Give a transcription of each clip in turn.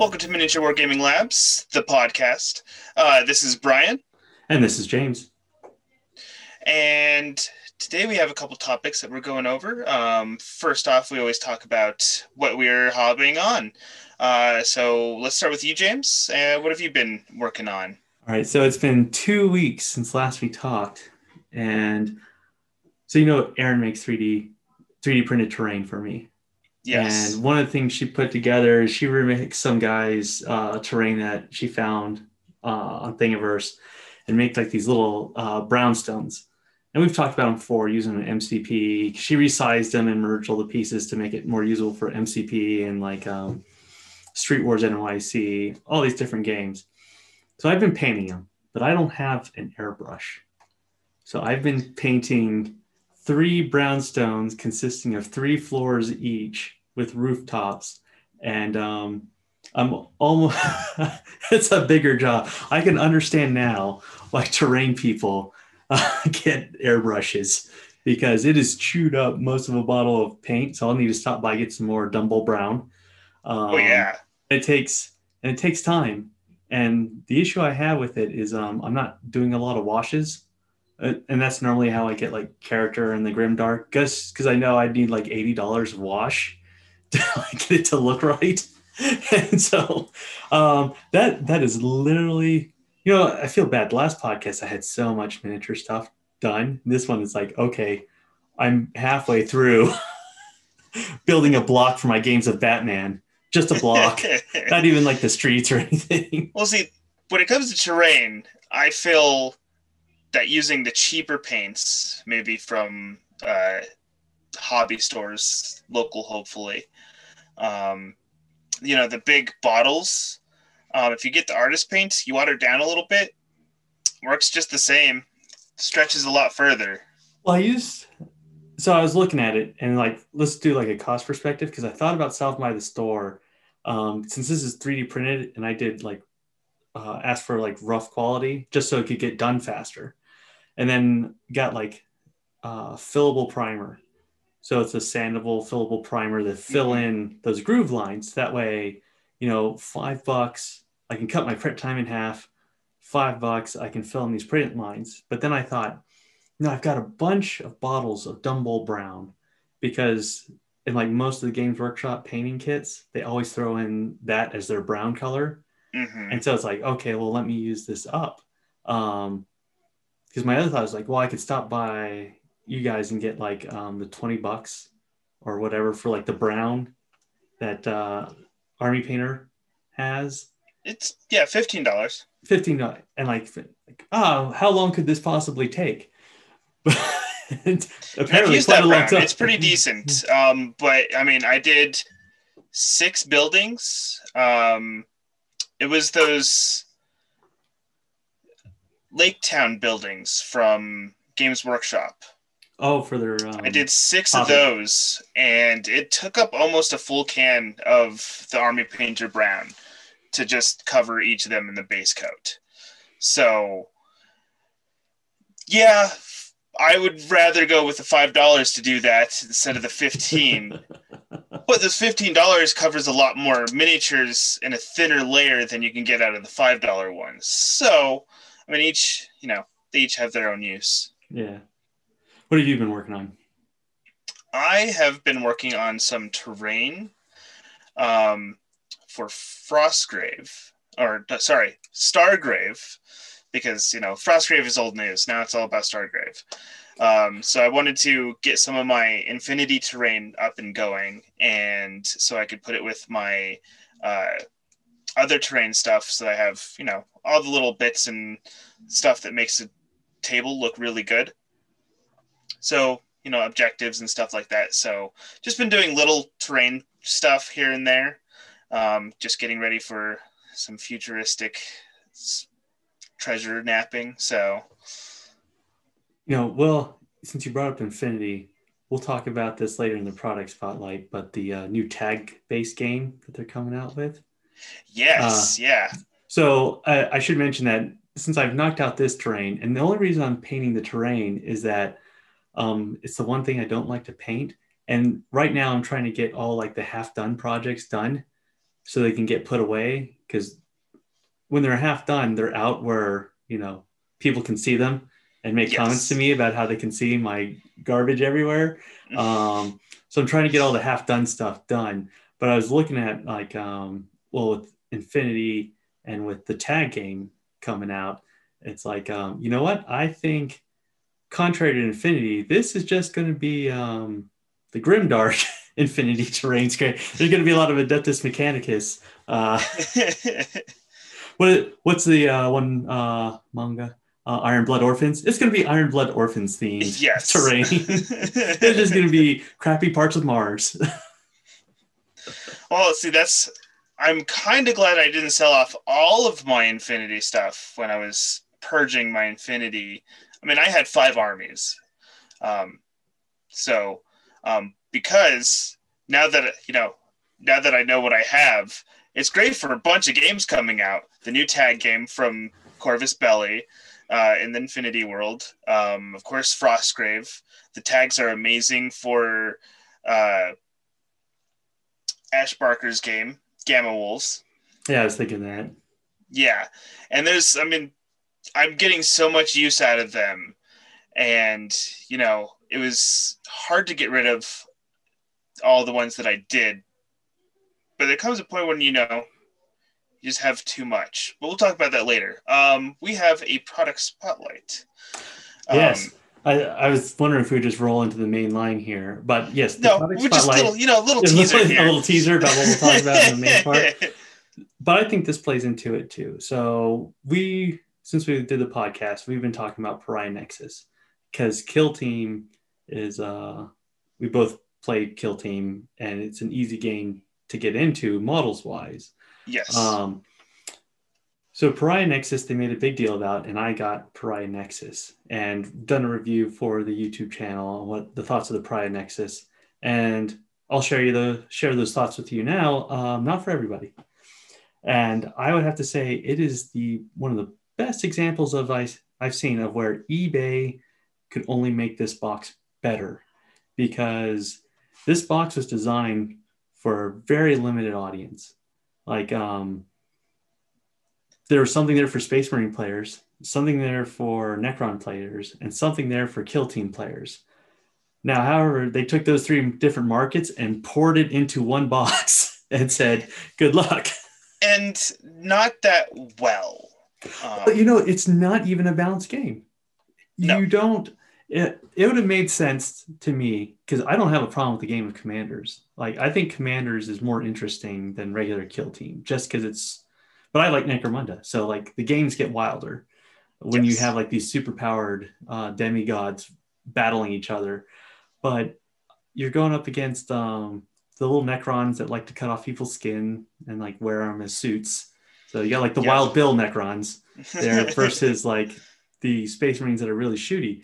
Welcome to Miniature War Gaming Labs, the podcast. Uh, this is Brian, And this is James. and today we have a couple topics that we're going over. Um, first off, we always talk about what we're hobbying on. Uh, so let's start with you, James. Uh, what have you been working on? All right, so it's been two weeks since last we talked, and so you know Aaron makes 3D 3D printed terrain for me. Yes. And one of the things she put together is she remixed some guy's uh, terrain that she found uh, on Thingiverse and make like these little uh, brownstones. And we've talked about them before using an MCP. She resized them and merged all the pieces to make it more usable for MCP and like um, Street Wars NYC, all these different games. So I've been painting them, but I don't have an airbrush. So I've been painting three brownstones consisting of three floors each with rooftops. And um, I'm almost, it's a bigger job. I can understand now why terrain people uh, get airbrushes because it is chewed up most of a bottle of paint. So I'll need to stop by, get some more Dumble Brown. Um, oh yeah. it takes and it takes time and the issue i have with it is um, i'm not doing a lot of washes and that's normally how i get like character in the grim dark just because i know I'd need like $80 wash to like, get it to look right. And so um, that that is literally you know i feel bad. The last podcast i had so much miniature stuff done. This one is like okay i'm halfway through building a block for my games of batman. Just a block. Not even like the streets or anything. well, see, when it comes to terrain, I feel that using the cheaper paints, maybe from uh, hobby stores, local, hopefully, um, you know, the big bottles. Um, if you get the artist paint, you water down a little bit. Works just the same. Stretches a lot further. Well, I used so I was looking at it and like let's do like a cost perspective because I thought about South by the store. Um, since this is 3D printed and I did like uh, ask for like rough quality just so it could get done faster, and then got like uh, fillable primer. So it's a sandable fillable primer that fill in those groove lines. That way, you know, five bucks I can cut my print time in half. Five bucks I can fill in these print lines. But then I thought, no, I've got a bunch of bottles of Dumble Brown because in like most of the Games Workshop painting kits, they always throw in that as their brown color. hmm And so it's like, okay, well, let me use this up. Um, because my other thought was like, well, I could stop by you guys and get like um, the 20 bucks or whatever for like the brown that uh, Army Painter has. It's yeah, fifteen dollars. 15 do- and like, like oh how long could this possibly take apparently used that a long brown. time It's pretty decent. Um, but I mean, I did six buildings. Um, it was those Lake Town buildings from Games Workshop. oh for their um, I did six of those, and it took up almost a full can of the Army Painter Brown to just cover each of them in the base coat. So, yeah, I would rather go with the five dollars to do that instead of the fifteen. but this fifteen dollars covers a lot more miniatures in a thinner layer than you can get out of the five dollar ones. So, I mean, each you know they each have their own use. yeah what have you been working on I have been working on some terrain um, for Frostgrave, or sorry, Stargrave, because you know Frostgrave is old news. Now it's all about Stargrave. Um, so I wanted to get some of my Infinity terrain up and going, and so I could put it with my uh, other terrain stuff. So I have you know all the little bits and stuff that makes a table look really good. So you know objectives and stuff like that. So just been doing little terrain stuff here and there. Um, just getting ready for some futuristic treasure napping. So you know well since you brought up infinity we'll talk about this later in the product spotlight but the uh, new tag based game that they're coming out with yes, yeah, So I, I should mention that since I've knocked out this terrain, and the only reason I'm painting the terrain is that um, it's the one thing I don't like to paint. And right now I'm trying to get all like the half done projects done so they can get put away because when they're half done, they're out where you know people can see them and make Yes. comments to me about how they can see my garbage everywhere. Um, so I'm trying to get all the half done stuff done. But I was looking at like um, well with Infinity and with the tag game coming out, it's like um, you know what I think. Contrary to Infinity, this is just going to be um, the Grimdark Infinity terrain screen. There's going to be a lot of Adeptus Mechanicus. Uh, what what's the uh, one uh, manga? Uh, Iron Blood Orphans. It's going to be Iron Blood Orphans themed yes. terrain. It's just going to be crappy parts of Mars. Well, see, that's. I'm kind of glad I didn't sell off all of my Infinity stuff when I was purging my Infinity. I mean, I had five armies. Um, so, um, because now that, you know, now that I know what I have, it's great for a bunch of games coming out. The new tag game from Corvus Belli uh, in the Infinity World. Um, of course, Frostgrave. The tags are amazing for uh, Ash Barker's game, Gamma Wolves. yeah, I was thinking that. Yeah. And there's, I mean, I'm getting so much use out of them. And, you know, it was hard to get rid of all the ones that I did. But there comes a point when, you know, you just have too much. But we'll talk about that later. Um, we have a product spotlight. Um, Yes. I, I was wondering if we would just roll into the main line here, but yes, the no, we're just little, you know, little a teaser little, here. a little teaser about what we'll talk about in the main part. but I think this plays into it too. So we, since we did the podcast, we've been talking about Pariah Nexus because Kill Team is uh we both played Kill Team and it's an easy game to get into models wise. yes. Um, so Pariah Nexus, they made a big deal about, and I got Pariah Nexus and done a review for the YouTube channel on what the thoughts of the Pariah Nexus, and I'll share you the share those thoughts with you now. Um, not for everybody, and I would have to say it is the one of the best examples of I, I've seen of where eBay could only make this box better because this box was designed for a very limited audience. Like um, there was something there for Space Marine players, something there for Necron players, and something there for Kill Team players. Now, however, they took those three different markets and poured it into one box and said, "Good luck." and not that well. Um, But you know, it's not even a balanced game. No. You don't. It, it would have made sense to me because I don't have a problem with the game of Commanders. Like I think Commanders is more interesting than regular Kill Team, just because it's. But I like Necromunda, so like the games get wilder when you have like these superpowered uh, demigods battling each other. But you're going up against um, the little Necrons that like to cut off people's skin and like wear them as suits. So you got like the Yeah. Wild Bill Necrons there versus like the Space Marines that are really shooty.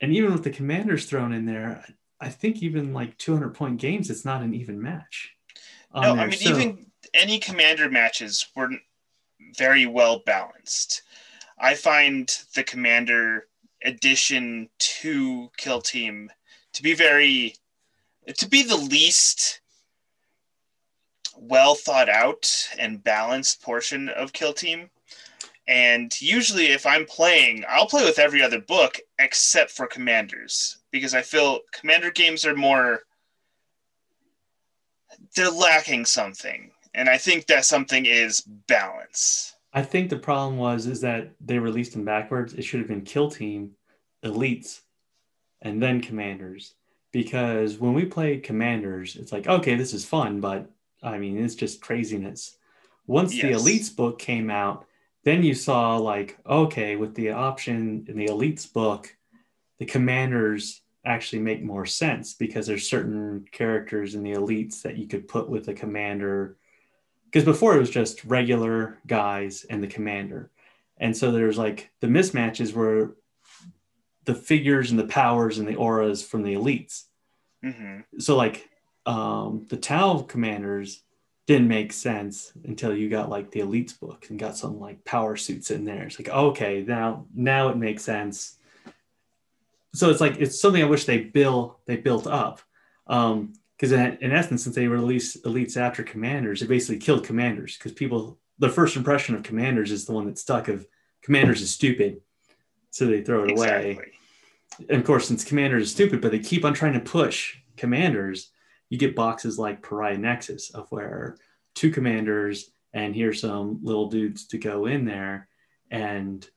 And even with the commanders thrown in there, I think even like 200 point games, it's not an even match. no, there. I mean So- even any commander matches were very well balanced. I find the commander addition to Kill Team to be very to be the least well thought out and balanced portion of Kill Team. And usually, if I'm playing, I'll play with every other book except for Commanders because I feel Commander games are more. They're lacking something, and I think that something is balance. I think the problem was is that they released them backwards. It should have been Kill Team, Elites, and then Commanders. Because when we play Commanders, it's like, okay, this is fun, but I mean, it's just craziness. Once the Elites book came out, then you saw like, okay, with the option in the Elites book, the Commanders actually make more sense because there's certain characters in the Elites that you could put with a commander because before it was just regular guys and the commander. And so there's like the mismatches were the figures and the powers and the auras from the elites. Hmm so like um the tau commanders didn't make sense until you got like the elites book and got some like power suits in there. It's like okay now now it makes sense. So it's like it's something i wish they built they built up. Um because in, essence, since they released elites after commanders, they basically killed commanders because people the first impression of commanders is the one that stuck of commanders is stupid, so they throw it exactly. away. And of course, since commanders is stupid, but they keep on trying to push commanders, you get boxes like Pariah Nexus of where two commanders and here's some little dudes to go in there and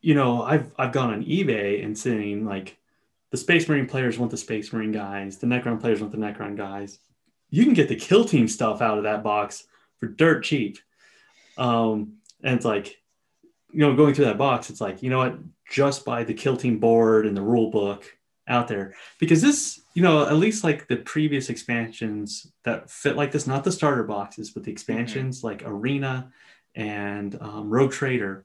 you know i've i've gone on ebay and seen like the space marine players want the space marine guys. The necron players want the necron guys. You can get the kill team stuff out of that box for dirt cheap. Um and it's like you know going through that box it's like you know what? Just buy the kill team board and the rule book out there. Because this you know at least like the previous expansions that fit like this not the starter boxes but the mm-hmm. expansions mm-hmm. like arena and um, rogue trader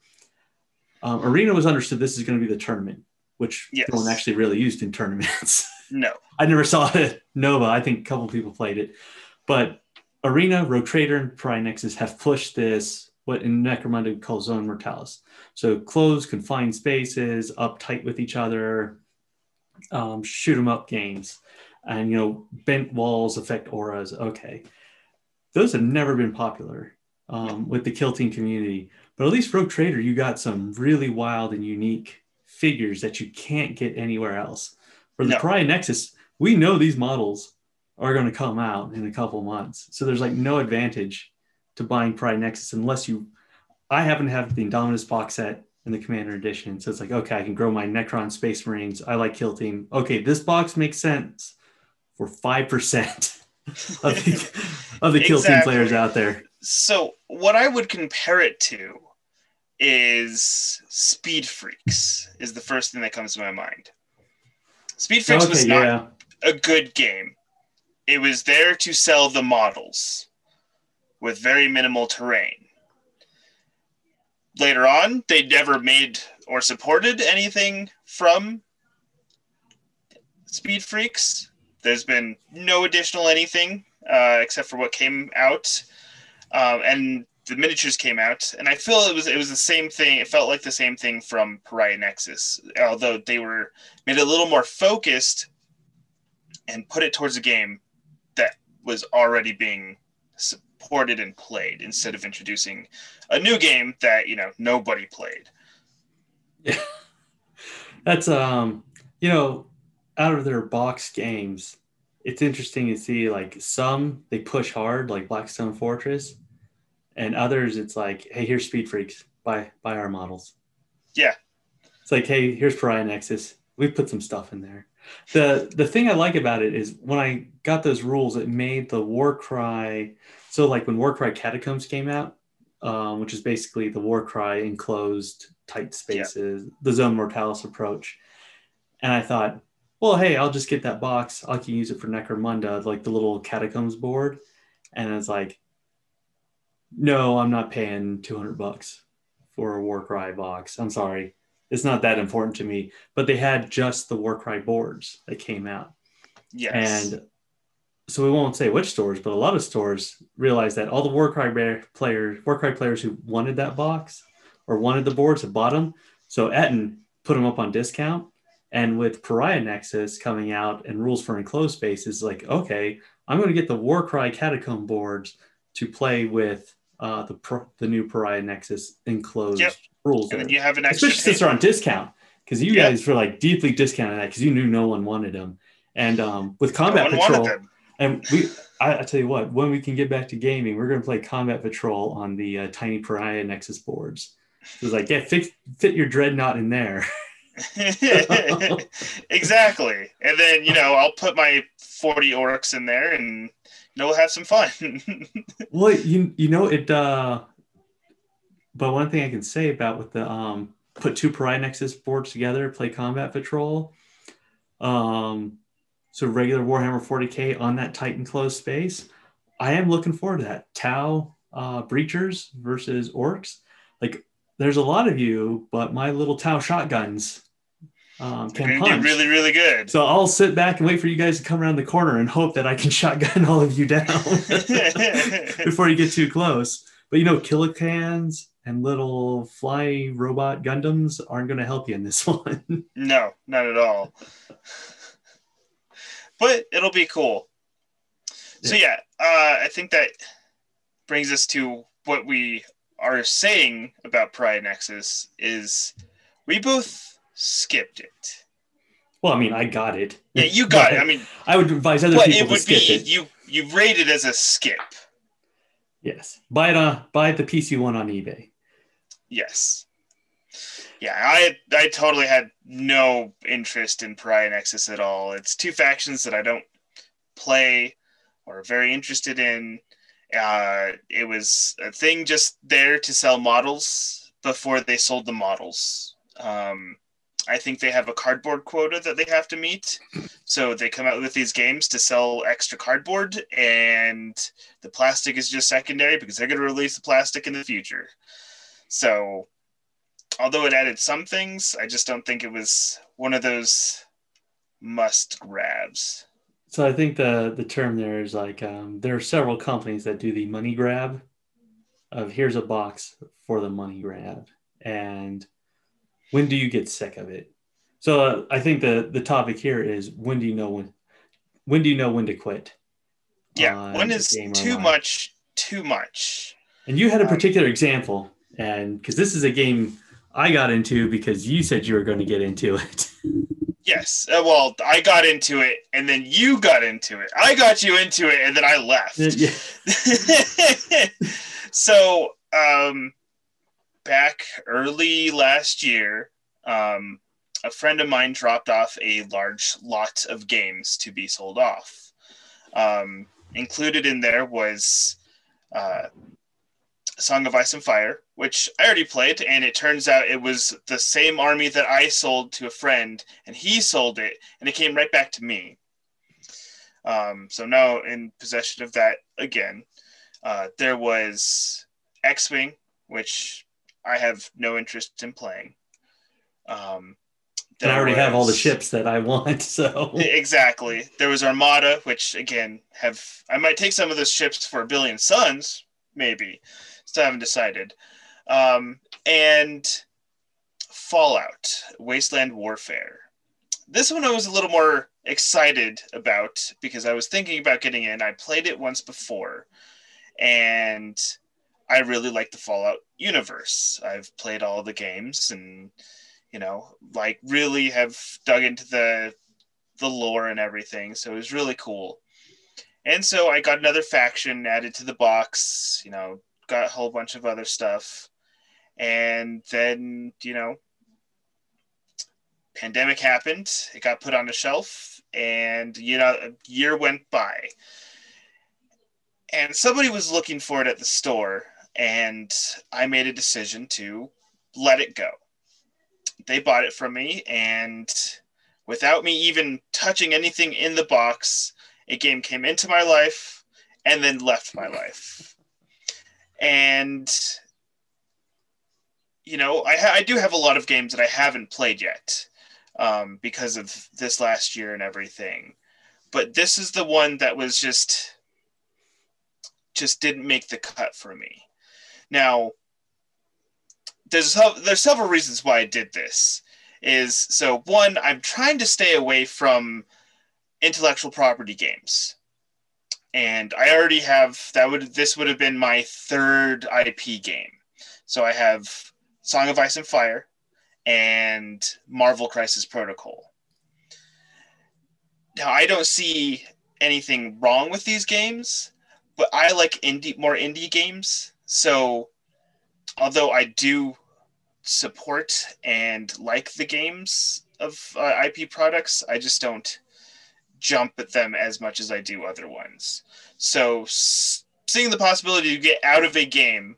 um, arena was understood this is going to be the tournament which yes. no one actually really used in tournaments. No. I never saw it nova. I think a couple people played it. But arena rogue trader and pariah nexus have pushed this what in necromunda we call zone mortalis. So closed confined spaces up tight with each other um, shoot 'em up games, and you know bent walls affect auras. Okay, those have never been popular um, with the kill team community. But at least Rogue Trader, you got some really wild and unique figures that you can't get anywhere else. For the no. Pariah Nexus, we know these models are going to come out in a couple months, so there's like no advantage to buying Pariah Nexus unless you. I happen to have the Indomitus box set in the Commander Edition. So it's like, okay, I can grow my Necron Space Marines. I like Kill Team. Okay, this box makes sense for five percent of the, of the Kill exactly. Team players out there. So what I would compare it to is Speed Freaks. Is the first thing that comes to my mind. Speed Freaks okay, was not yeah. a good game. It was there to sell the models with very minimal terrain later on, they never made or supported anything from Speed Freaks. There's been no additional anything uh, except for what came out, um, and the miniatures came out. And I feel it was it was the same thing. It felt like the same thing from Pariah Nexus, although they were made a little more focused and put it towards a game that was already being supported and played instead of introducing a new game that you know nobody played. Yeah, that's um, you know, out of their box games, it's interesting to see like some they push hard, like Blackstone Fortress, and others it's like, hey, here's Speed Freaks, buy buy our models. Yeah, it's like, hey, here's Pariah Nexus. We put some stuff in there. The the thing I like about it is when I got those rules, it made the Warcry so like when Warcry Catacombs came out, um, which is basically the Warcry enclosed tight spaces, yeah. the Zone Mortalis approach, and I thought, well, hey, I'll just get that box. I can use it for Necromunda, like the little Catacombs board, and it's like, no, I'm not paying 200 bucks for a Warcry box. I'm sorry. It's not that important to me. But they had just the Warcry boards that came out. Yes. And so we won't say which stores, but a lot of stores realized that all the Warcry players, Warcry players who wanted that box or wanted the boards have bought them. So Etten put them up on discount. And with Pariah Nexus coming out and rules for enclosed spaces, like, okay, I'm going to get the Warcry Catacomb boards to play with uh, the the new Pariah Nexus enclosed yep. rules. And then you have an extra, especially since they're on discount, because you yep. guys were like deeply discounted that because you knew no one wanted them. And um, with Combat no Patrol, and we, I, I, tell you what, when we can get back to gaming, we're going to play Combat Patrol on the uh, tiny Pariah Nexus boards. So it's like, yeah, fit, fit your dreadnought in there. exactly. And then, you know, I'll put my 40 orcs in there and know, we'll have some fun. well, you, you know, it, uh, but one thing I can say about with the, um, put two Pariah Nexus boards together, play Combat Patrol, um, so regular Warhammer 40k on that tight and enclosed space. I am looking forward to that. Tau uh, breachers versus orcs. Like there's a lot of you, but my little Tau shotguns um, can punch. really, really good. So I'll sit back and wait for you guys to come around the corner and hope that I can shotgun all of you down before you get too close. But you know, Killa Kans and little fly robot Gundams aren't going to help you in this one. no, not at all. but it'll be cool. So yeah, uh, I think that brings us to what we are saying about Pariah Nexus is we both skipped it. Well, I mean, I got it. Yeah, you got it. I mean, I would advise other people it to would skip be it. you you rate it as a skip. Yes, buy it on buy the PC one on eBay. Yes. Yeah, I I totally had no interest in Pariah Nexus at all. It's two factions that I don't play or very interested in. Uh, it was a thing just there to sell models before they sold the models. Um, I think they have a cardboard quota that they have to meet. So they come out with these games to sell extra cardboard, and the plastic is just secondary because they're going to release the plastic in the future. So, although it added some things, I just don't think it was one of those must grabs. So I think the the term there is like um, there are several companies that do the money grab of here's a box for the money grab, and when do you get sick of it? So uh, I think the the topic here is when do you know when when do you know when to quit? Yeah, one a is too online? much, too much. And you had a Um, particular example, and because this is a game I got into because you said you were going to get into it. Yes. Uh, well, I got into it, and then you got into it. I got you into it, and then I left. so um, back early last year um, a friend of mine dropped off a large lot of games to be sold off. Um, included in there was uh, song of ice and fire which i already played and it turns out it was the same army that i sold to a friend and he sold it and it came right back to me. Um, so now in possession of that again. Uh, there was X Wing, which I have no interest in playing. Um, And I already have all the ships that I want, so Exactly. There was Armada, which again have I might take some of those ships for a billion suns, maybe. Still haven't decided. Um, and Fallout, Wasteland Warfare. This one I was a little more excited about because I was thinking about getting in. I played it once before, and I really like the Fallout universe. I've played all the games and you know, like really have dug into the the lore and everything. So it was really cool. And so I got another faction added to the box, you know, got a whole bunch of other stuff. And then, you know, pandemic happened. It got put on a shelf and you know, a year went by. And somebody was looking for it at the store and I made a decision to let it go. They bought it from me and without me even touching anything in the box a game came into my life and then left my life. And you know i, ha- I do have a lot of games that i haven't played yet um, because of this last year and everything. But this is the one that was just just didn't make the cut for me now there's there's several reasons why I did this. Is so one, I'm trying to stay away from intellectual property games, and I already have that would this would have been my third IP game. So I have Song of Ice and Fire and Marvel Crisis Protocol. Now I don't see anything wrong with these games, but I like indie more indie games. So although I do support and like the games of uh, IP products, I just don't jump at them as much as I do other ones. So, s- seeing the possibility to get out of a game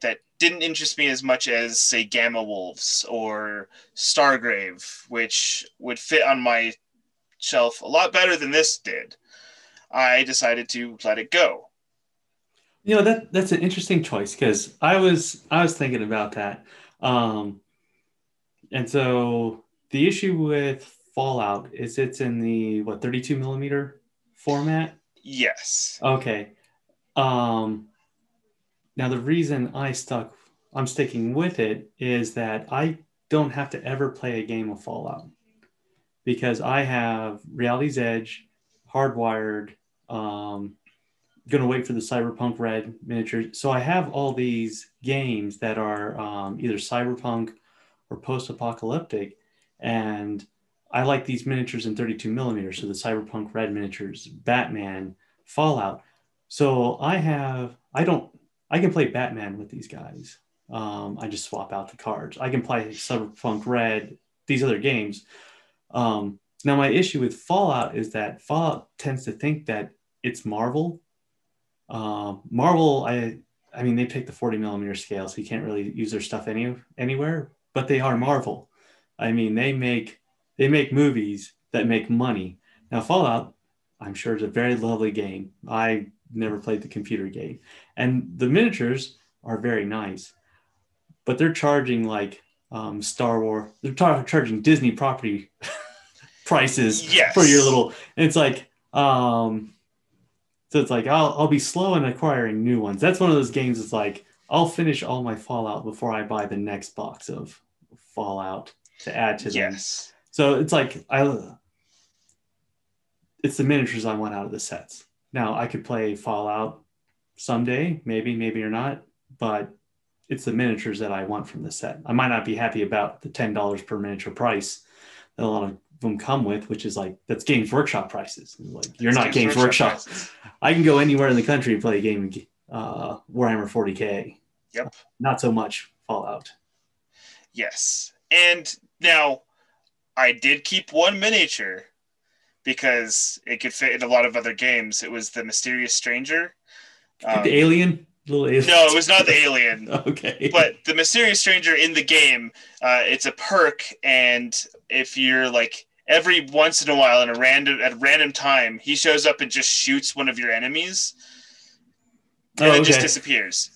that didn't interest me as much as, say, Gamma Wolves or Stargrave, which would fit on my shelf a lot better than this did, I decided to let it go. You know that that's an interesting choice because I was I was thinking about that, um, and so the issue with Fallout is it's in the what 32 millimeter format. Yes. Okay. Um, now the reason I stuck I'm sticking with it is that I don't have to ever play a game of Fallout because I have Reality's Edge, Hardwired, um, gonna wait for the Cyberpunk Red miniature. So I have all these games that are um, either cyberpunk or post-apocalyptic, and I like these miniatures in 32 millimeters. So the Cyberpunk Red miniatures, Batman, Fallout. So I have I don't I can play Batman with these guys. Um, I just swap out the cards. I can play Cyberpunk Red, these other games. Um, now my issue with Fallout is that Fallout tends to think that it's Marvel. Uh, Marvel, I I mean they pick the 40 millimeter scale, so you can't really use their stuff any anywhere. But they are Marvel. I mean they make they make movies that make money. Now Fallout, I'm sure is a very lovely game. I never played the computer game, and the miniatures are very nice, but they're charging like um, Star Wars. They're tar- charging Disney property prices Yes. for your little. It's like, um, so it's like I'll I'll be slow in acquiring new ones. That's one of those games. It's like I'll finish all my Fallout before I buy the next box of Fallout to add to them. Yes. So it's like I it's the miniatures I want out of the sets. Now I could play Fallout someday, maybe, maybe or not, but it's the miniatures that I want from the set. I might not be happy about the ten dollars per miniature price that a lot of them come with, which is like that's Games Workshop prices. Like you're not Games, Workshop. prices. I can go anywhere in the country and play a game uh, Warhammer 40k. Yep. Not so much Fallout. Yes. And now I did keep one miniature because it could fit in a lot of other games. It was the Mysterious Stranger. Um, the alien, little alien. no, it was not the alien. okay. but the mysterious stranger in the game uh, it's a perk and if you're like every once in a while in a random at a random time he shows up and just shoots one of your enemies and Oh, then just disappears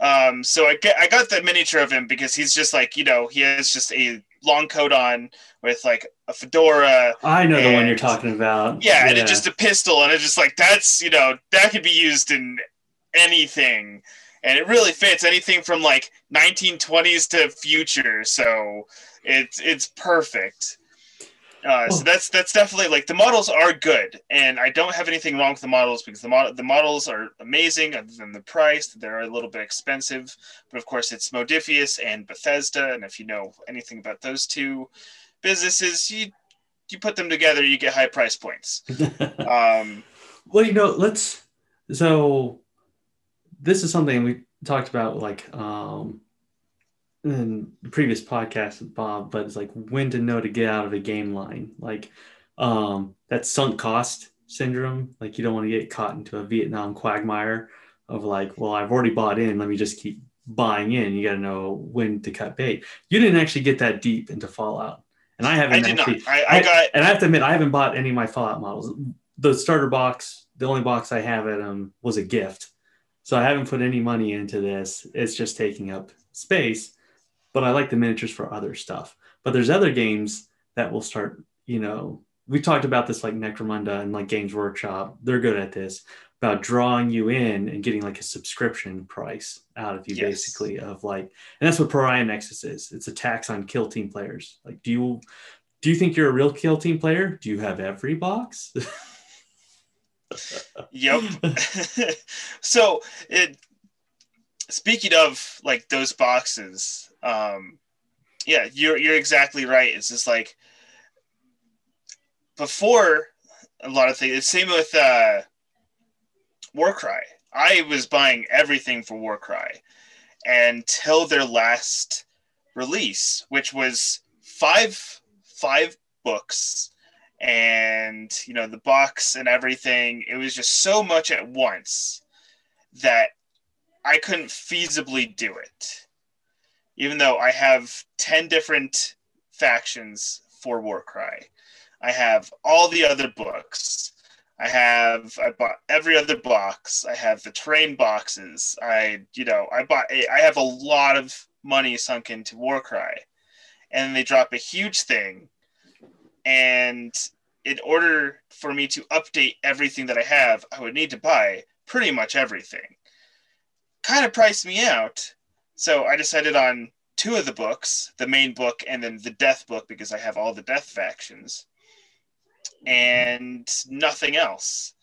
um, so I, get, I got the miniature of him because he's just like you know he has just a long coat on with like a fedora I know the one you're talking about. yeah, and it's just a pistol, and it's just like that's you know that could be used in anything, and it really fits anything from like 1920s to future. So it's it's perfect. Uh, so Oh. that's that's definitely like the models are good, and I don't have anything wrong with the models because the mod- the models are amazing. Other than the price, they're a little bit expensive, but of course it's Modiphius and Bethesda, and if you know anything about those two businesses, you you put them together, you get high price points. Um, well, you know, let's. So, this is something we talked about, like um, in the previous podcast with Bob. But it's like when to know to get out of a game line, like um, that sunk cost syndrome. Like you don't want to get caught into a Vietnam quagmire of like, well, I've already bought in. Let me just keep buying in. You got to know when to cut bait. You didn't actually get that deep into Fallout, and I haven't I did actually. not. I, I got and I have to admit, I haven't bought any of my Fallout models. The starter box, the only box I have at um was a gift, so I haven't put any money into this. It's just taking up space. But I like the miniatures for other stuff. But there's other games that will start. You know, we talked about this like Necromunda and like Games Workshop. They're good at this about drawing you in and getting like a subscription price out of you, Yes. basically of like, and that's what Pariah Nexus is. It's a tax on kill team players. Like, do you do you think you're a real kill team player? Do you have every box? Yep. so it speaking of like those boxes, um yeah, you're you're exactly right. It's just like before a lot of things. Same with uh Warcry. I was buying everything for Warcry until their last release, which was five five books and you know the box and everything it was just so much at once that i couldn't feasibly do it. Even though i have 10 different factions for warcry i have all the other books. I have i bought every other box. I have the terrain boxes. I you know i bought i have a lot of money sunk into warcry and they drop a huge thing and in order for me to update everything that I have, I would need to buy pretty much everything. Kind of priced me out. So I decided on two of the books, the main book and then the death book, because I have all the death factions. and nothing else.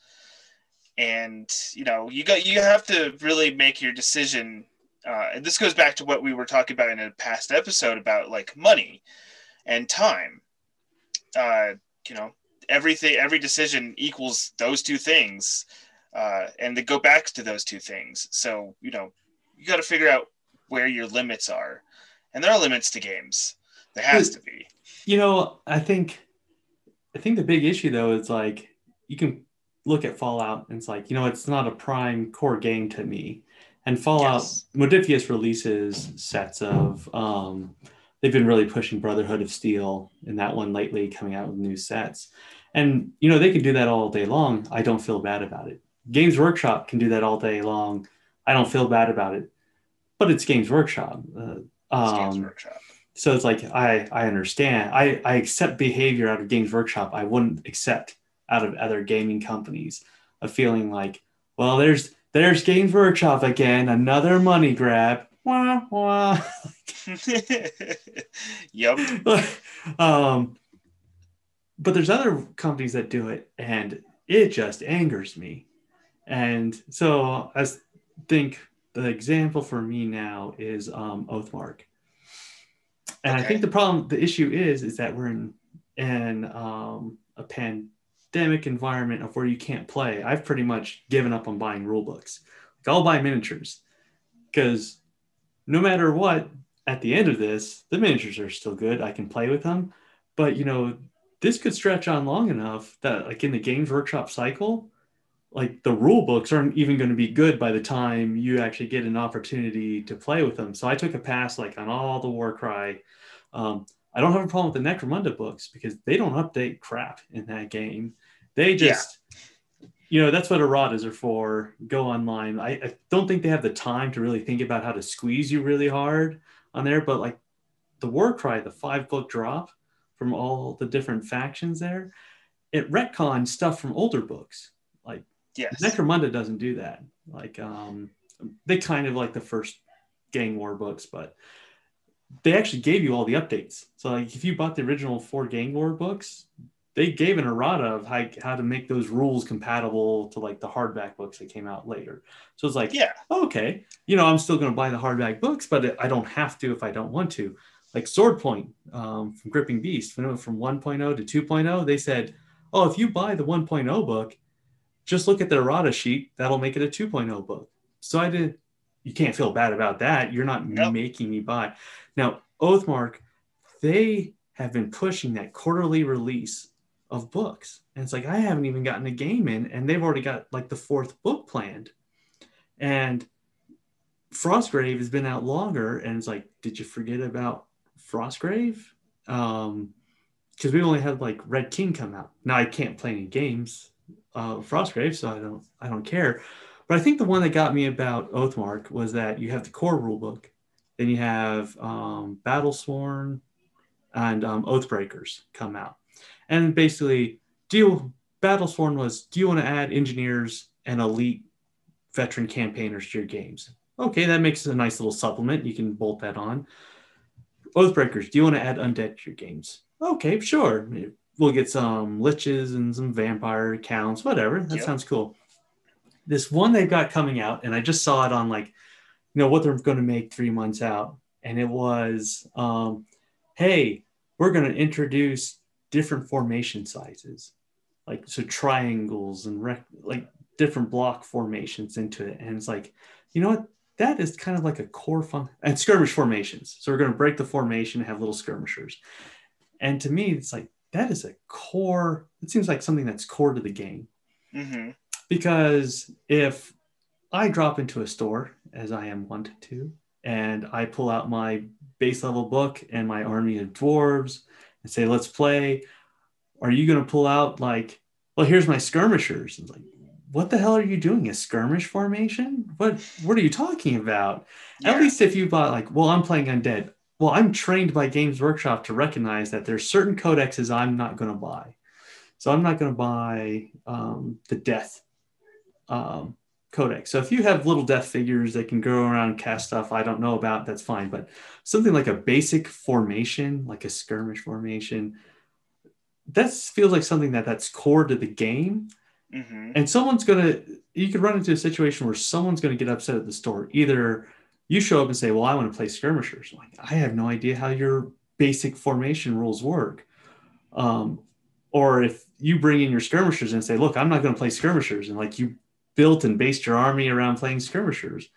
And you know, you got you have to really make your decision. Uh, and this goes back to what we were talking about in a past episode about like money and time. Uh, you know, everything, every decision equals those two things, uh, and they go back to those two things. So you know, you got to figure out where your limits are, and there are limits to games. There has to be. You know, I think I think the big issue though is like you can look at Fallout and it's like, you know, it's not a prime core game to me. And Fallout yes. Modiphius releases sets of um they've been really pushing Brotherhood of Steel and that one lately coming out with new sets. And you know, they can do that all day long. I don't feel bad about it. Games Workshop can do that all day long. I don't feel bad about it. But it's Games Workshop. Uh, um, Games Workshop so it's like I I understand. I I accept behavior out of Games Workshop. I wouldn't accept out of other gaming companies. A feeling like, well, there's there's Games Workshop again, another money grab. Wah, wah. yep. um, but there's other companies that do it, and it just angers me. And so I think the example for me now is um, Oathmark and okay. I think the problem, the issue is, is that we're in in um, a pandemic environment of where you can't play. I've pretty much given up on buying rule books. Like I'll buy miniatures because no matter what, at the end of this, the miniatures are still good. I can play with them, but you know, this could stretch on long enough that, like in the Games Workshop cycle, like the rule books aren't even going to be good by the time you actually get an opportunity to play with them. So I took a pass like on all the Warcry. Um, I don't have a problem with the Necromunda books because they don't update crap in that game. They just, yeah. You know, that's what erratas are for. Go online. I, I don't think they have the time to really think about how to squeeze you really hard on there. But like the Warcry, the five book drop from all the different factions there, it retcons stuff from older books. Like Yes. Necromunda doesn't do that. Like um, they kind of like the first gang war books, but they actually gave you all the updates. So like if you bought the original four gang war books, they gave an errata of how, how to make those rules compatible to like the hardback books that came out later. So it's like, yeah, okay, you know, I'm still going to buy the hardback books, but I don't have to if I don't want to. Like Swordpoint um, from Gripping Beast, from 1.0 to 2.0, they said, oh, if you buy the 1.0 book, just look at the errata sheet. That'll make it a 2.0 book. So I did. You can't feel bad about that. You're not nope. making me buy. Now, Oathmark, they have been pushing that quarterly release of books. And it's like, I haven't even gotten a game in, and they've already got like the fourth book planned. And Frostgrave has been out longer. And it's like, did you forget about Frostgrave? Um, because we only had like Red King come out. Now I can't play any games uh, Frostgrave, so I don't I don't care. But I think the one that got me about Oathmark was that you have the core rulebook, then you have um, Battlesworn and um, Oathbreakers come out, and basically, do you, Battlesworn was do you want to add engineers and elite veteran campaigners to your games? Okay, that makes a nice little supplement. You can bolt that on. Oathbreakers, do you want to add undead to your games? Okay, sure we'll get some liches and some vampire counts, whatever. That yep. sounds cool. This one they've got coming out, and I just saw it on like, you know, what they're going to make three months out, and it was, um, hey, we're going to introduce different formation sizes, like so triangles and rec- like different block formations into it, and it's like, you know what? That is kind of like a core fun and skirmish formations. So we're going to break the formation, and have little skirmishers. And to me, it's like that is a core it seems like something that's core to the game mm-hmm. because if i drop into a store as i am wont to and i pull out my base level book and my army of dwarves and say let's play. Are you going to pull out like well here's my skirmishers. And like what the hell are you doing? A skirmish formation? What what are you talking about? Yeah. at least if you bought like well i'm playing undead. Well, I'm trained by Games Workshop to recognize that there's certain codexes I'm not going to buy. So I'm not going to buy um, the death um, codex. So if you have little death figures that can go around cast stuff I don't know about, that's fine. But something like a basic formation, like a skirmish formation, that feels like something that that's core to the game. hmm And someone's gonna, you could run into a situation where someone's gonna get upset at the store. Either you show up and say, "Well, I want to play skirmishers." Like, I have no idea how your basic formation rules work. Um, or if you bring in your skirmishers and say, "Look, I'm not going to play skirmishers," and like you built and based your army around playing skirmishers,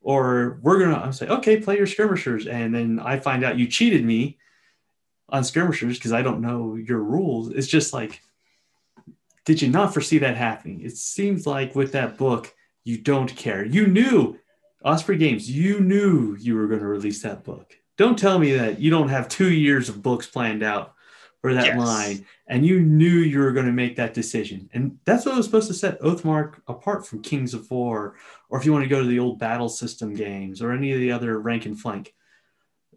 or we're gonna I'm say, "Okay, play your skirmishers," and then I find out you cheated me on skirmishers because I don't know your rules. It's just like, did you not foresee that happening? It seems like with that book, you don't care. You knew Osprey Games, you knew you were going to release that book. Don't tell me that you don't have two years of books planned out for that Yes. line and you knew you were going to make that decision. And that's what was supposed to set Oathmark apart from Kings of War, or if you want to go to the old battle system games or any of the other rank and flank,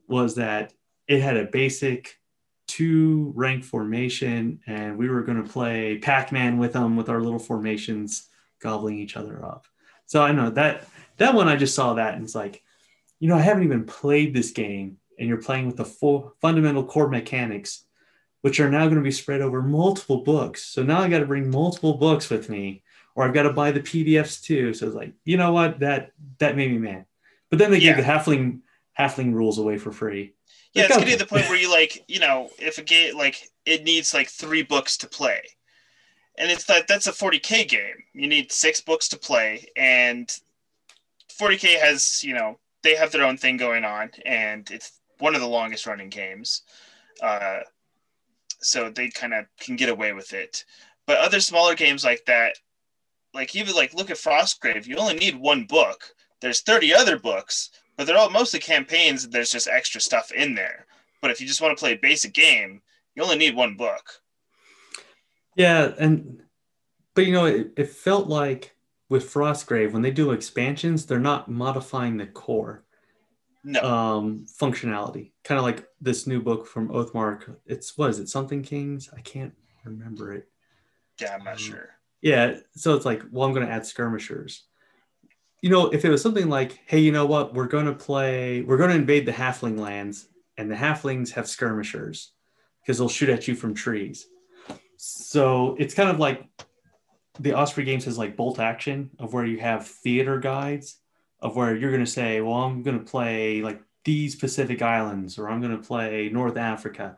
was that it had a basic two rank formation and we were going to play Pac-Man with them with our little formations gobbling each other up. So I know that that one I just saw that and it's like, you know, I haven't even played this game and you're playing with the full fundamental core mechanics which are now going to be spread over multiple books. So now I got to bring multiple books with me or I've got to buy the PDFs too. So it's like, you know what? That that made me mad. But then they Yeah. gave the halfling halfling rules away for free. Yeah, Like, it's getting to the point where you like, you know, if a game like it needs like three books to play, and it's that that's a 40k game. You need six books to play, and 40k has, you know, they have their own thing going on, and it's one of the longest running games. Uh, so they kind of can get away with it. But other smaller games like that, like even like look at Frostgrave, you only need one book. There's 30 other books, but they're all mostly campaigns. There's just extra stuff in there. But if you just want to play a basic game, you only need one book. Yeah, and but you know, it, it felt like with Frostgrave when they do expansions, they're not modifying the core No, um functionality. Kind of like this new book from Oathmark. It's what is it? Something Kings? I can't remember it. yeah, I'm not um, sure. Yeah, so it's like, well, I'm going to add skirmishers. You know, if it was something like, hey, you know what, we're going to play, we're going to invade the halfling lands, and the halflings have skirmishers because they'll shoot at you from trees. So it's kind of like the Osprey Games has like bolt action of where you have theater guides of where you're going to say, well, I'm going to play like these Pacific Islands or I'm going to play North Africa.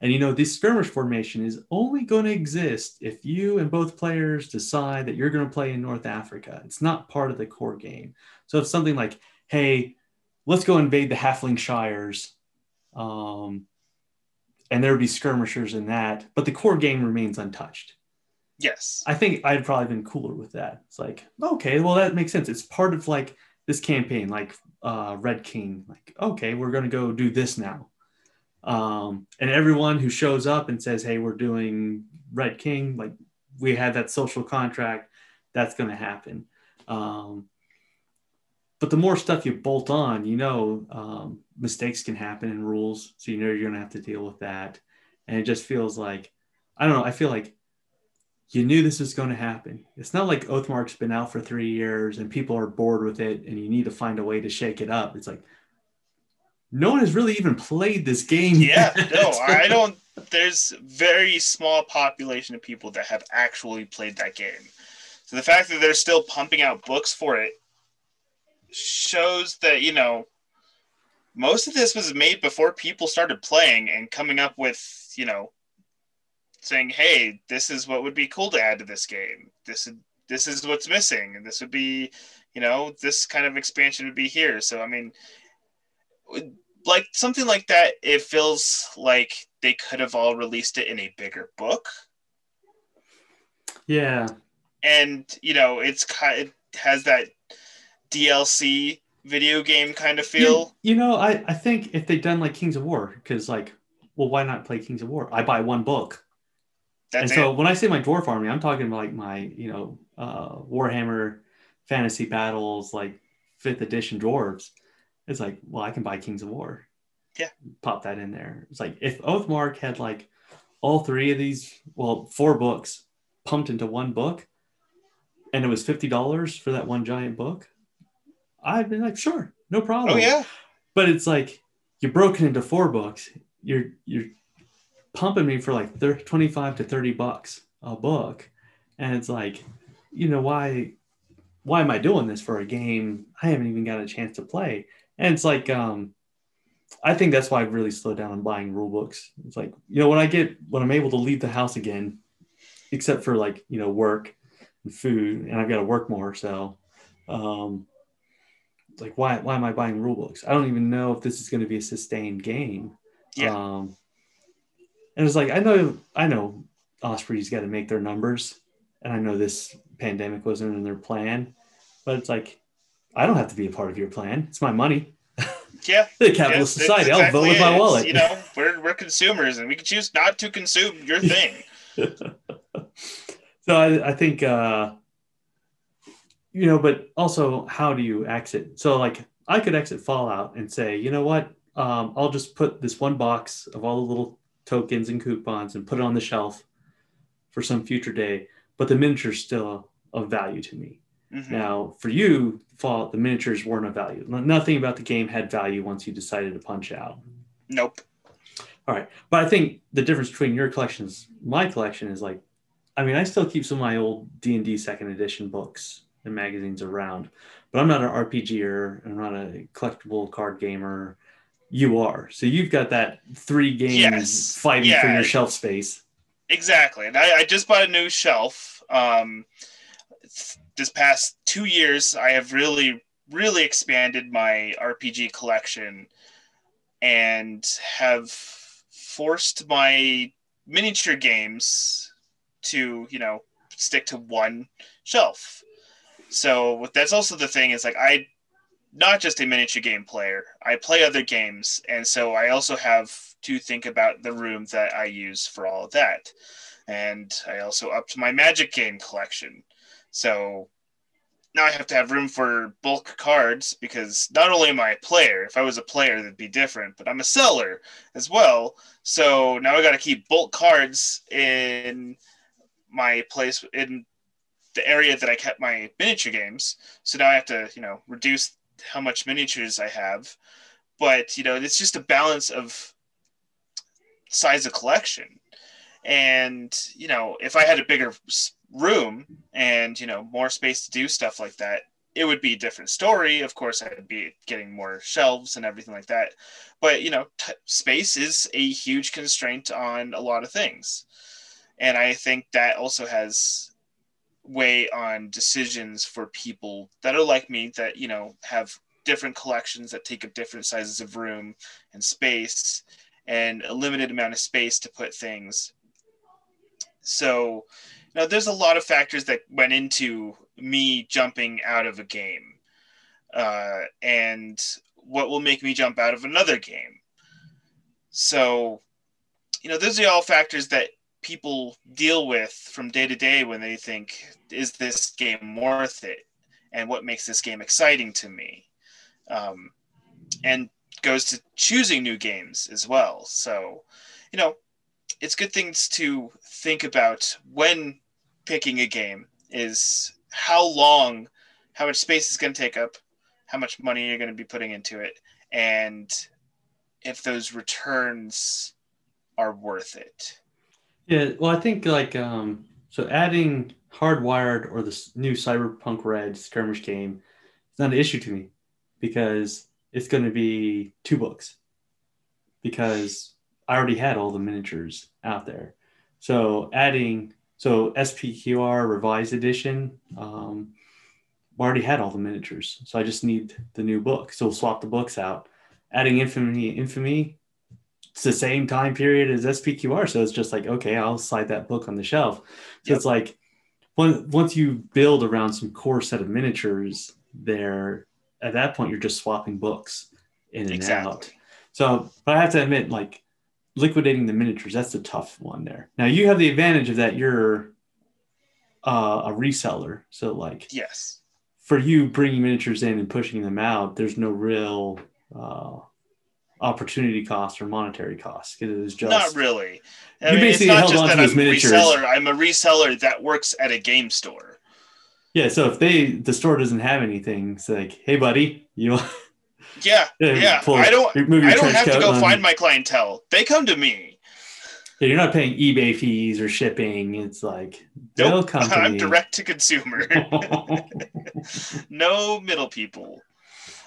And you know, this skirmish formation is only going to exist if you and both players decide that you're going to play in North Africa. It's not part of the core game. So it's something like, hey, let's go invade the Halfling Shires. Um, and there would be skirmishers in that, but the core game remains untouched. Yes. I think I'd probably been cooler with that. It's like, okay, well, that makes sense. It's part of like this campaign, like uh, Red King. Like, okay, we're going to go do this now. Um, and everyone who shows up and says, hey, we're doing Red King, like we had that social contract, that's going to happen. Um, but the more stuff you bolt on, you know, um, mistakes can happen in rules. So you know you're going to have to deal with that. And it just feels like, I don't know, I feel like you knew this was going to happen. It's not like Oathmark's been out for three years and people are bored with it and you need to find a way to shake it up. It's like, no one has really even played this game. Yeah. yet. No, I don't. There's very small population of people that have actually played that game. So the fact that they're still pumping out books for it shows that you know most of this was made before people started playing and coming up with you know saying hey this is what would be cool to add to this game this is this is what's missing and this would be you know this kind of expansion would be here so i mean like something like that it feels like they could have all released it in a bigger book Yeah. and you know it's kind it has that dlc video game kind of feel You, you know, I, I think if they'd done like Kings of War, because like, well, why not play Kings of War? I buy one book. That's and so it when I say my dwarf army, I'm talking about like my, you know, uh, Warhammer fantasy battles, like fifth edition dwarves. It's like, well, I can buy Kings of War. Yeah. Pop that in there. It's like if Oathmark had like all three of these, well, four books pumped into one book, and it was fifty dollars for that one giant book, I'd be like, sure, no problem. oh yeah But it's like you're broken into four books. You're you're pumping me for like 30, 25 to 30 bucks a book. And it's like, you know, why why am I doing this for a game I haven't even got a chance to play? And it's like, um, I think that's why I've really slowed down on buying rule books. It's like, you know, when I get when I'm able to leave the house again, except for like, you know, work and food, and I've got to work more. So um like why why am I buying rule books? I don't even know if this is going to be a sustained game. Yeah. Um and it's like I know I know Osprey's got to make their numbers, and I know this pandemic wasn't in their plan, but it's like I don't have to be a part of your plan. It's my money. Yeah. the capitalist society. that's I'll vote with my wallet. You know, we're, we're consumers and we can choose not to consume your thing. so I, I think uh you know but also how do you exit so like i could exit fallout and say you know what um, i'll just put this one box of all the little tokens and coupons and put it on the shelf for some future day but the miniature's still of value to me Mhm. now for you fallout the miniatures weren't of value nothing about the game had value once you decided to punch out Nope. all right. But I think the difference between your collections, my collection is like, I mean, I still keep some of my old D and D second edition books and magazines around, but I'm not an RPGer. I'm not a collectible card gamer. You are. So you've got that three games Yes. fighting for your shelf space. Exactly. And I, I just bought a new shelf. Um, this past two years, I have really, really expanded my RPG collection and have forced my miniature games to, you know, stick to one shelf. So that's also the thing is like I not just a miniature game player. I play other games, and so I also have to think about the room that I use for all of that. And I also upped my Magic game collection. So now I have to have room for bulk cards because not only am I a player, if I was a player, that'd be different, but I'm a seller as well. So now I got to keep bulk cards in my place in the area that I kept my miniature games. So now I have to, you know, reduce how much miniatures I have. But, you know, it's just a balance of size of collection. And, you know, if I had a bigger room and, you know, more space to do stuff like that, it would be a different story. Of course, I'd be getting more shelves and everything like that. But, you know, t- space is a huge constraint on a lot of things. And I think that also has weigh on decisions for people that are like me that you know have different collections that take up different sizes of room and space and a limited amount of space to put things. So know there's a lot of factors that went into me jumping out of a game uh, and what will make me jump out of another game. So you know those are all factors that people deal with from day to day when they think, is this game worth it? And what makes this game exciting to me? Um, and goes to choosing new games as well. So, you know, it's good things to think about when picking a game is how long, how much space is going to take up, how much money you're going to be putting into it, and if those returns are worth it. Yeah, well, I think like um, so adding Hardwired or the s- new Cyberpunk Red skirmish game is not an issue to me because it's going to be two books because I already had all the miniatures out there. So adding so SPQR revised edition, um, I already had all the miniatures, so I just need the new book. So we'll swap the books out. Adding Infamy, Infamy, it's the same time period as SPQR. So it's just like, okay, I'll slide that book on the shelf. So Yep. it's like once you build around some core set of miniatures there, at that point, you're just swapping books in and Exactly. out. So, but I have to admit, like liquidating the miniatures, that's the tough one there. Now you have the advantage of that you're uh, a reseller. So like Yes. for you bringing miniatures in and pushing them out, there's no real uh, opportunity cost or monetary cost because it was just Not really. I You mean, it's basically not held just on to that I'm a miniatures. reseller. I'm a reseller that works at a game store. yeah. So if they the store doesn't have anything, it's like, hey, buddy, you Yeah, Yeah, yeah. pull- I don't. I don't have to go on. find my clientele. They come to me. Yeah, you're not paying eBay fees or shipping. It's like they'll Nope, come to I'm me. direct to consumer. no middle people.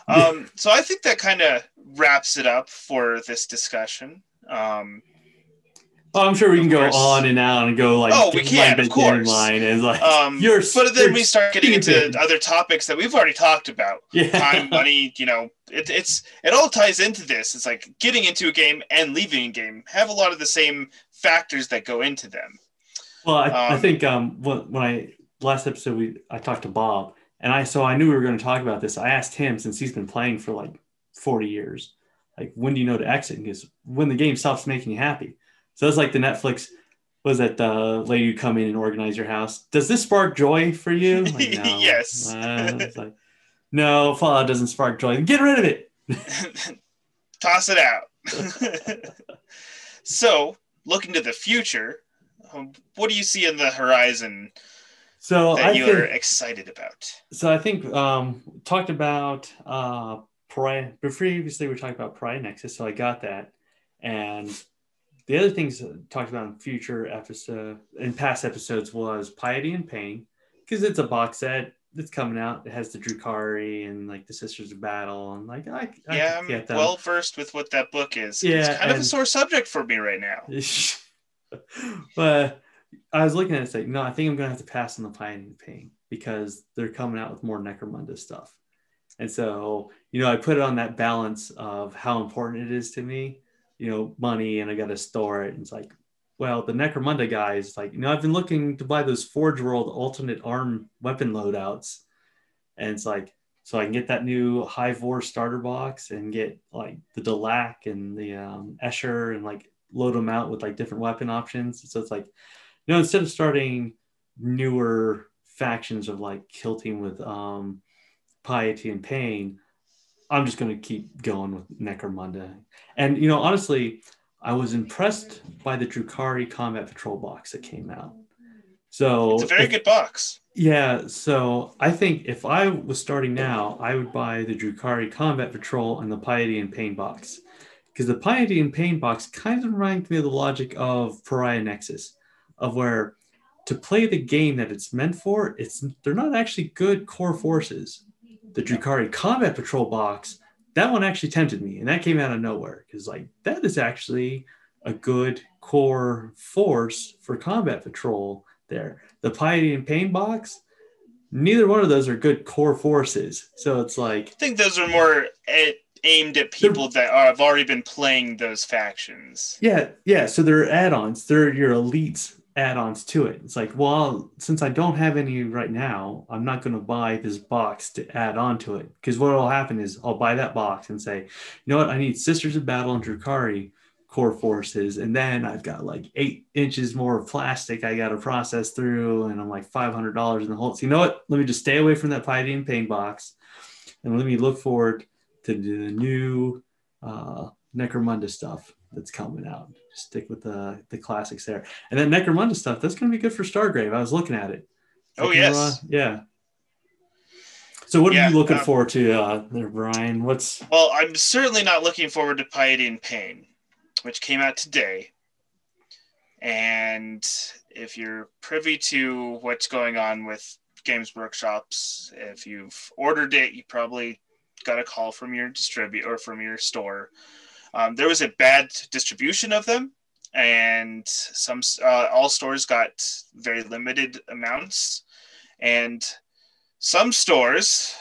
Um, so I think that kind of wraps it up for this discussion. Um, Oh, I'm sure we can go on and on and go like Oh, we line can, by of course. line and like um, you're but then you're we start getting stupid. into other topics that we've already talked about. yeah. Time, money, you know, it, it's it all ties into this. It's like getting into a game and leaving a game have a lot of the same factors that go into them. Well, I, I Um, think um, when, when I last episode we I talked to Bob and I so I knew we were going to talk about this. I asked him since he's been playing for like 40 years, like when do you know to exit? Because when the game stops making you happy. So it's like the Netflix was that the lady who come in and organize your house. Does this spark joy for you? Like, no. Yes. Uh, like, no, Fallout doesn't spark joy. Get rid of it. Toss it out. so, looking to the future, um, what do you see in the horizon So that I you think, excited about? so I think um talked about uh But previously we were talking about Pariah Nexus, so I got that. And the other things talked about in future episode in past episodes was Piety and Pain, because it's a box set that's coming out. It has the Drukhari and like the Sisters of Battle and like I, I yeah, I'm well versed with what that book is. Yeah, it's kind of a sore subject for me right now. but I was looking at it and saying, no, I think I'm gonna have to pass on the Piety and Pain because they're coming out with more Necromunda stuff. And so, you know, I put it on that balance of how important it is to me, you know, money and I got to store it. And it's like, well, the Necromunda guys, like, you know, I've been looking to buy those Forge World alternate arm weapon loadouts. And it's like, so I can get that new Hive War starter box and get like the Delaque and the um, Escher and like load them out with like different weapon options. So it's like, you know, instead of starting newer factions of like Kill Team with um, Piety and Pain, I'm just going to keep going with Necromunda. And, you know, honestly, I was impressed by the Drukhari Combat Patrol box that came out. So It's a very if- good box. yeah, so I think if I was starting now, I would buy the Drukhari Combat Patrol and the Piety and Pain box. Because the Piety and Pain box kind of reminds me of the logic of Pariah Nexus, of where to play the game that it's meant for, it's they're not actually good core forces. The Drukhari Combat Patrol box, that one actually tempted me, and that came out of nowhere. Because like that is actually a good core force for combat patrol there the piety and pain box neither one of those are good core forces so it's like I think those are more a- aimed at people that are, have already been playing those factions. yeah yeah so they're add-ons they're your elites add-ons to it. It's like well since i don't have any right now i'm not going to buy this box to add on to it. Because what will happen is i'll buy that box and say you know what? I need sisters of battle and drukhari core forces. And then i've got like eight inches more of plastic i got to process through and i'm like $500 in the whole so you know what? Let me just stay away from that and pain box and let me look forward to the new uh, necromunda stuff that's coming out just stick with the the classics there and then necromunda stuff that's going to be good for stargrave i was looking at it Oh, yes. around- yeah so what Yeah, are you looking um, forward to uh there brian what's Well, I'm certainly not looking forward to Piety and Pain, which came out today. And if you're privy to what's going on with Games Workshops, if you've ordered it, you probably got a call from your distributor or from your store. Um, there was a bad distribution of them, and some uh, all stores got very limited amounts, and some stores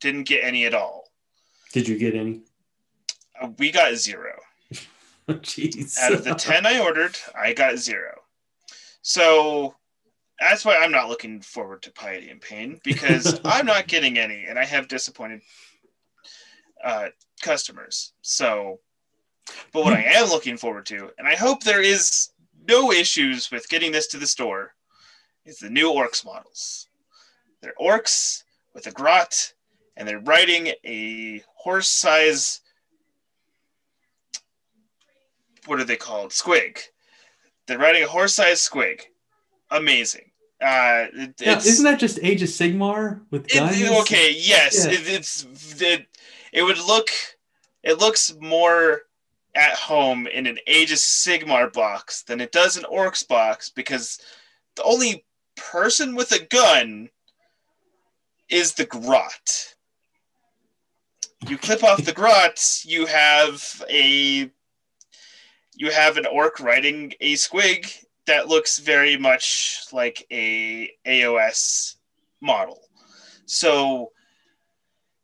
didn't get any at all. did you get any Uh, we got zero. jeez Out of the 10 I ordered, I got zero. So that's why I'm not looking forward to Piety and Pain because I'm not getting any and I have disappointed uh, customers. So, but what I am looking forward to, and I hope there is no issues with getting this to the store, is the new Orcs models. They're Orcs with a grot and they're riding a horse size what are they called? Squig. They're riding a horse size squig. Amazing. Uh, it, yeah, isn't that just age of sigmar with it- guns okay? Yes, Yeah. it, it's it, it would look. It looks more at home in an Age of Sigmar box than it does an Orcs box because the only person with a gun is the grot. You clip off the grot, you have a you have an orc riding a squig that looks very much like a AOS model. So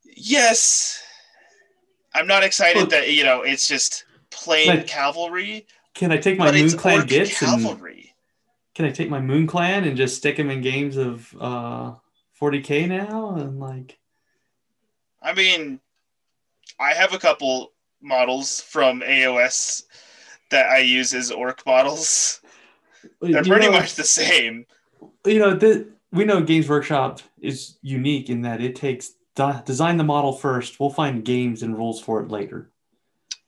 yes, I'm not excited Look. that you know it's just plain Like, cavalry, Can I take my Moon Clan gifts and cavalry. can I take my Moon Clan and just stick them in games of uh 40k now and like I mean, I have a couple models from AOS that I use as orc models. They're you pretty know, much the same. you know the, we know Games Workshop is unique in that it takes de- design the model first. We'll find games and rules for it later.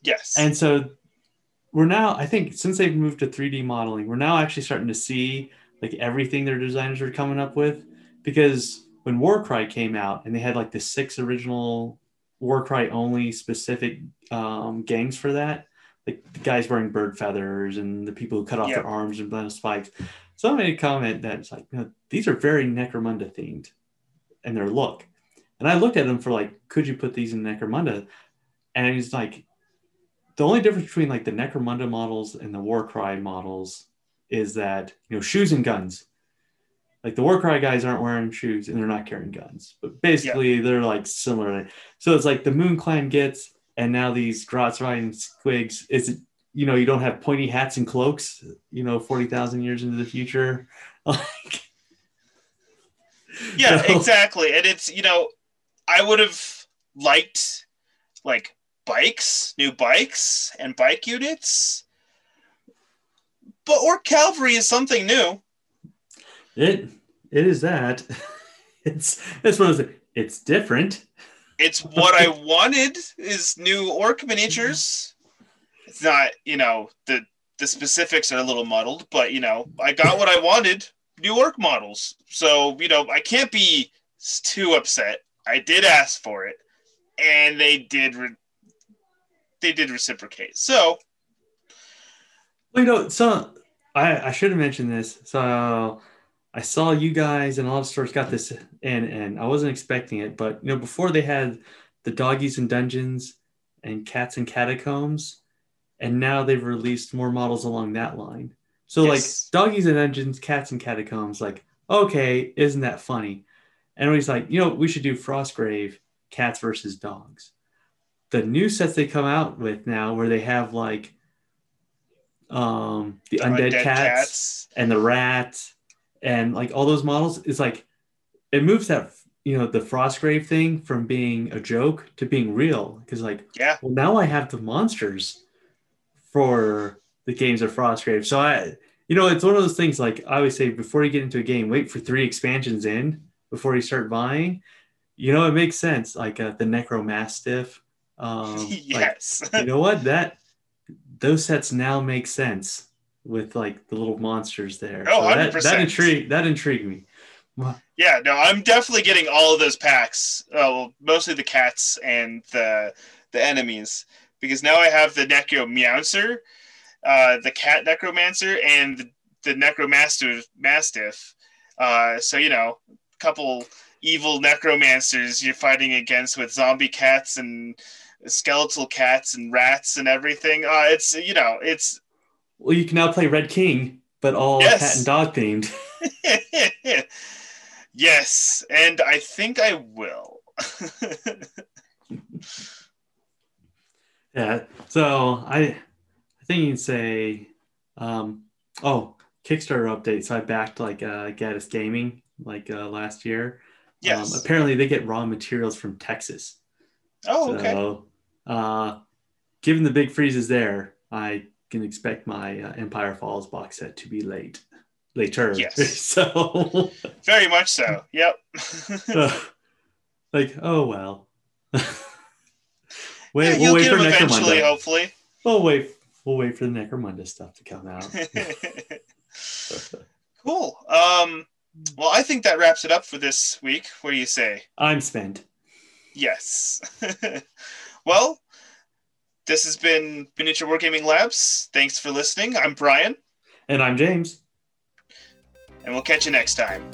Yes. And so we're now, I think, since they've moved to 3D modeling, we're now actually starting to see like everything their designers are coming up with. Because when Warcry came out and they had like the six original Warcry only specific um, gangs for that, like the guys wearing bird feathers and the people who cut off Yeah. their arms and blend spikes. Someone made a comment that it's like, you know, these are very Necromunda themed and their look. And I looked at them for like, could you put these in Necromunda? And he's like, the only difference between like the Necromunda models and the Warcry models is that you know shoes and guns. Like the Warcry guys aren't wearing shoes and they're not carrying guns, but basically they're like similar. So it's like the Moon Clan gets, and now these Grots riding squigs. Is it you know you don't have pointy hats and cloaks? You know, forty thousand years into the future. Like, yeah, So- exactly. And it's, you know, I would have liked like bikes, new bikes, and bike units. But orc cavalry is something new. it it is that. It's it's one of those. It's different. It's what I wanted is new orc miniatures. It's not, you know, the the specifics are a little muddled, but you know, I got what I wanted, new orc models. So, you know, I can't be too upset. I did ask for it, and they did re- they did reciprocate. So, you know, so I, I should have mentioned this. So I saw you guys and a lot of stores got this in, and I wasn't expecting it. But you know, before they had the doggies and dungeons and cats and catacombs, and now they've released more models along that line. So Yes. like doggies and dungeons, cats and catacombs, like okay, isn't that funny? And he's like, you know, we should do? Frostgrave, cats versus dogs. The new sets they come out with now, where they have like um the undead, cats, and the rat and like all those models is like it moves that you know the frostgrave thing from being a joke to being real. Because like yeah, well now i have the monsters for the games of frostgrave. So i you know it's one of those things like i always say before you get into a game wait for three expansions in before you start buying you know it makes sense like uh, the necromastiff um like yes, you know what that those sets now make sense with like the little monsters there Oh, that, 100%. that intrigued that intrigued me yeah. No, I'm definitely getting all of those packs. Uh, well, mostly the cats and the the enemies because now I have the Necromancer, uh, the cat Necromancer, and the, the Necromaster Mastiff. Uh, so you know, couple evil necromancers you're fighting against with zombie cats and skeletal cats and rats and everything. Uh, it's you know, it's well you can now play red king but all Yes. cat and dog themed yes, and I think I will. yeah so i i think you can say um oh kickstarter update so i backed like uh gaddis gaming like uh last year yes. um, apparently they get raw materials from texas oh, okay. Uh, given the big freezes there, I can expect my uh, Empire Falls box set to be late, later. Yes. so, Very much so. Yep. uh, like, oh well. wait, yeah, we'll wait get for them eventually, Necromunda. hopefully. We'll wait. We'll wait for the Necromunda stuff to come out. cool. Um, well, I think that wraps it up for this week. What do you say? I'm spent. Yes. well, this has been Miniature Wargaming Labs. Thanks for listening. I'm Brian, And I'm James. and we'll catch you next time.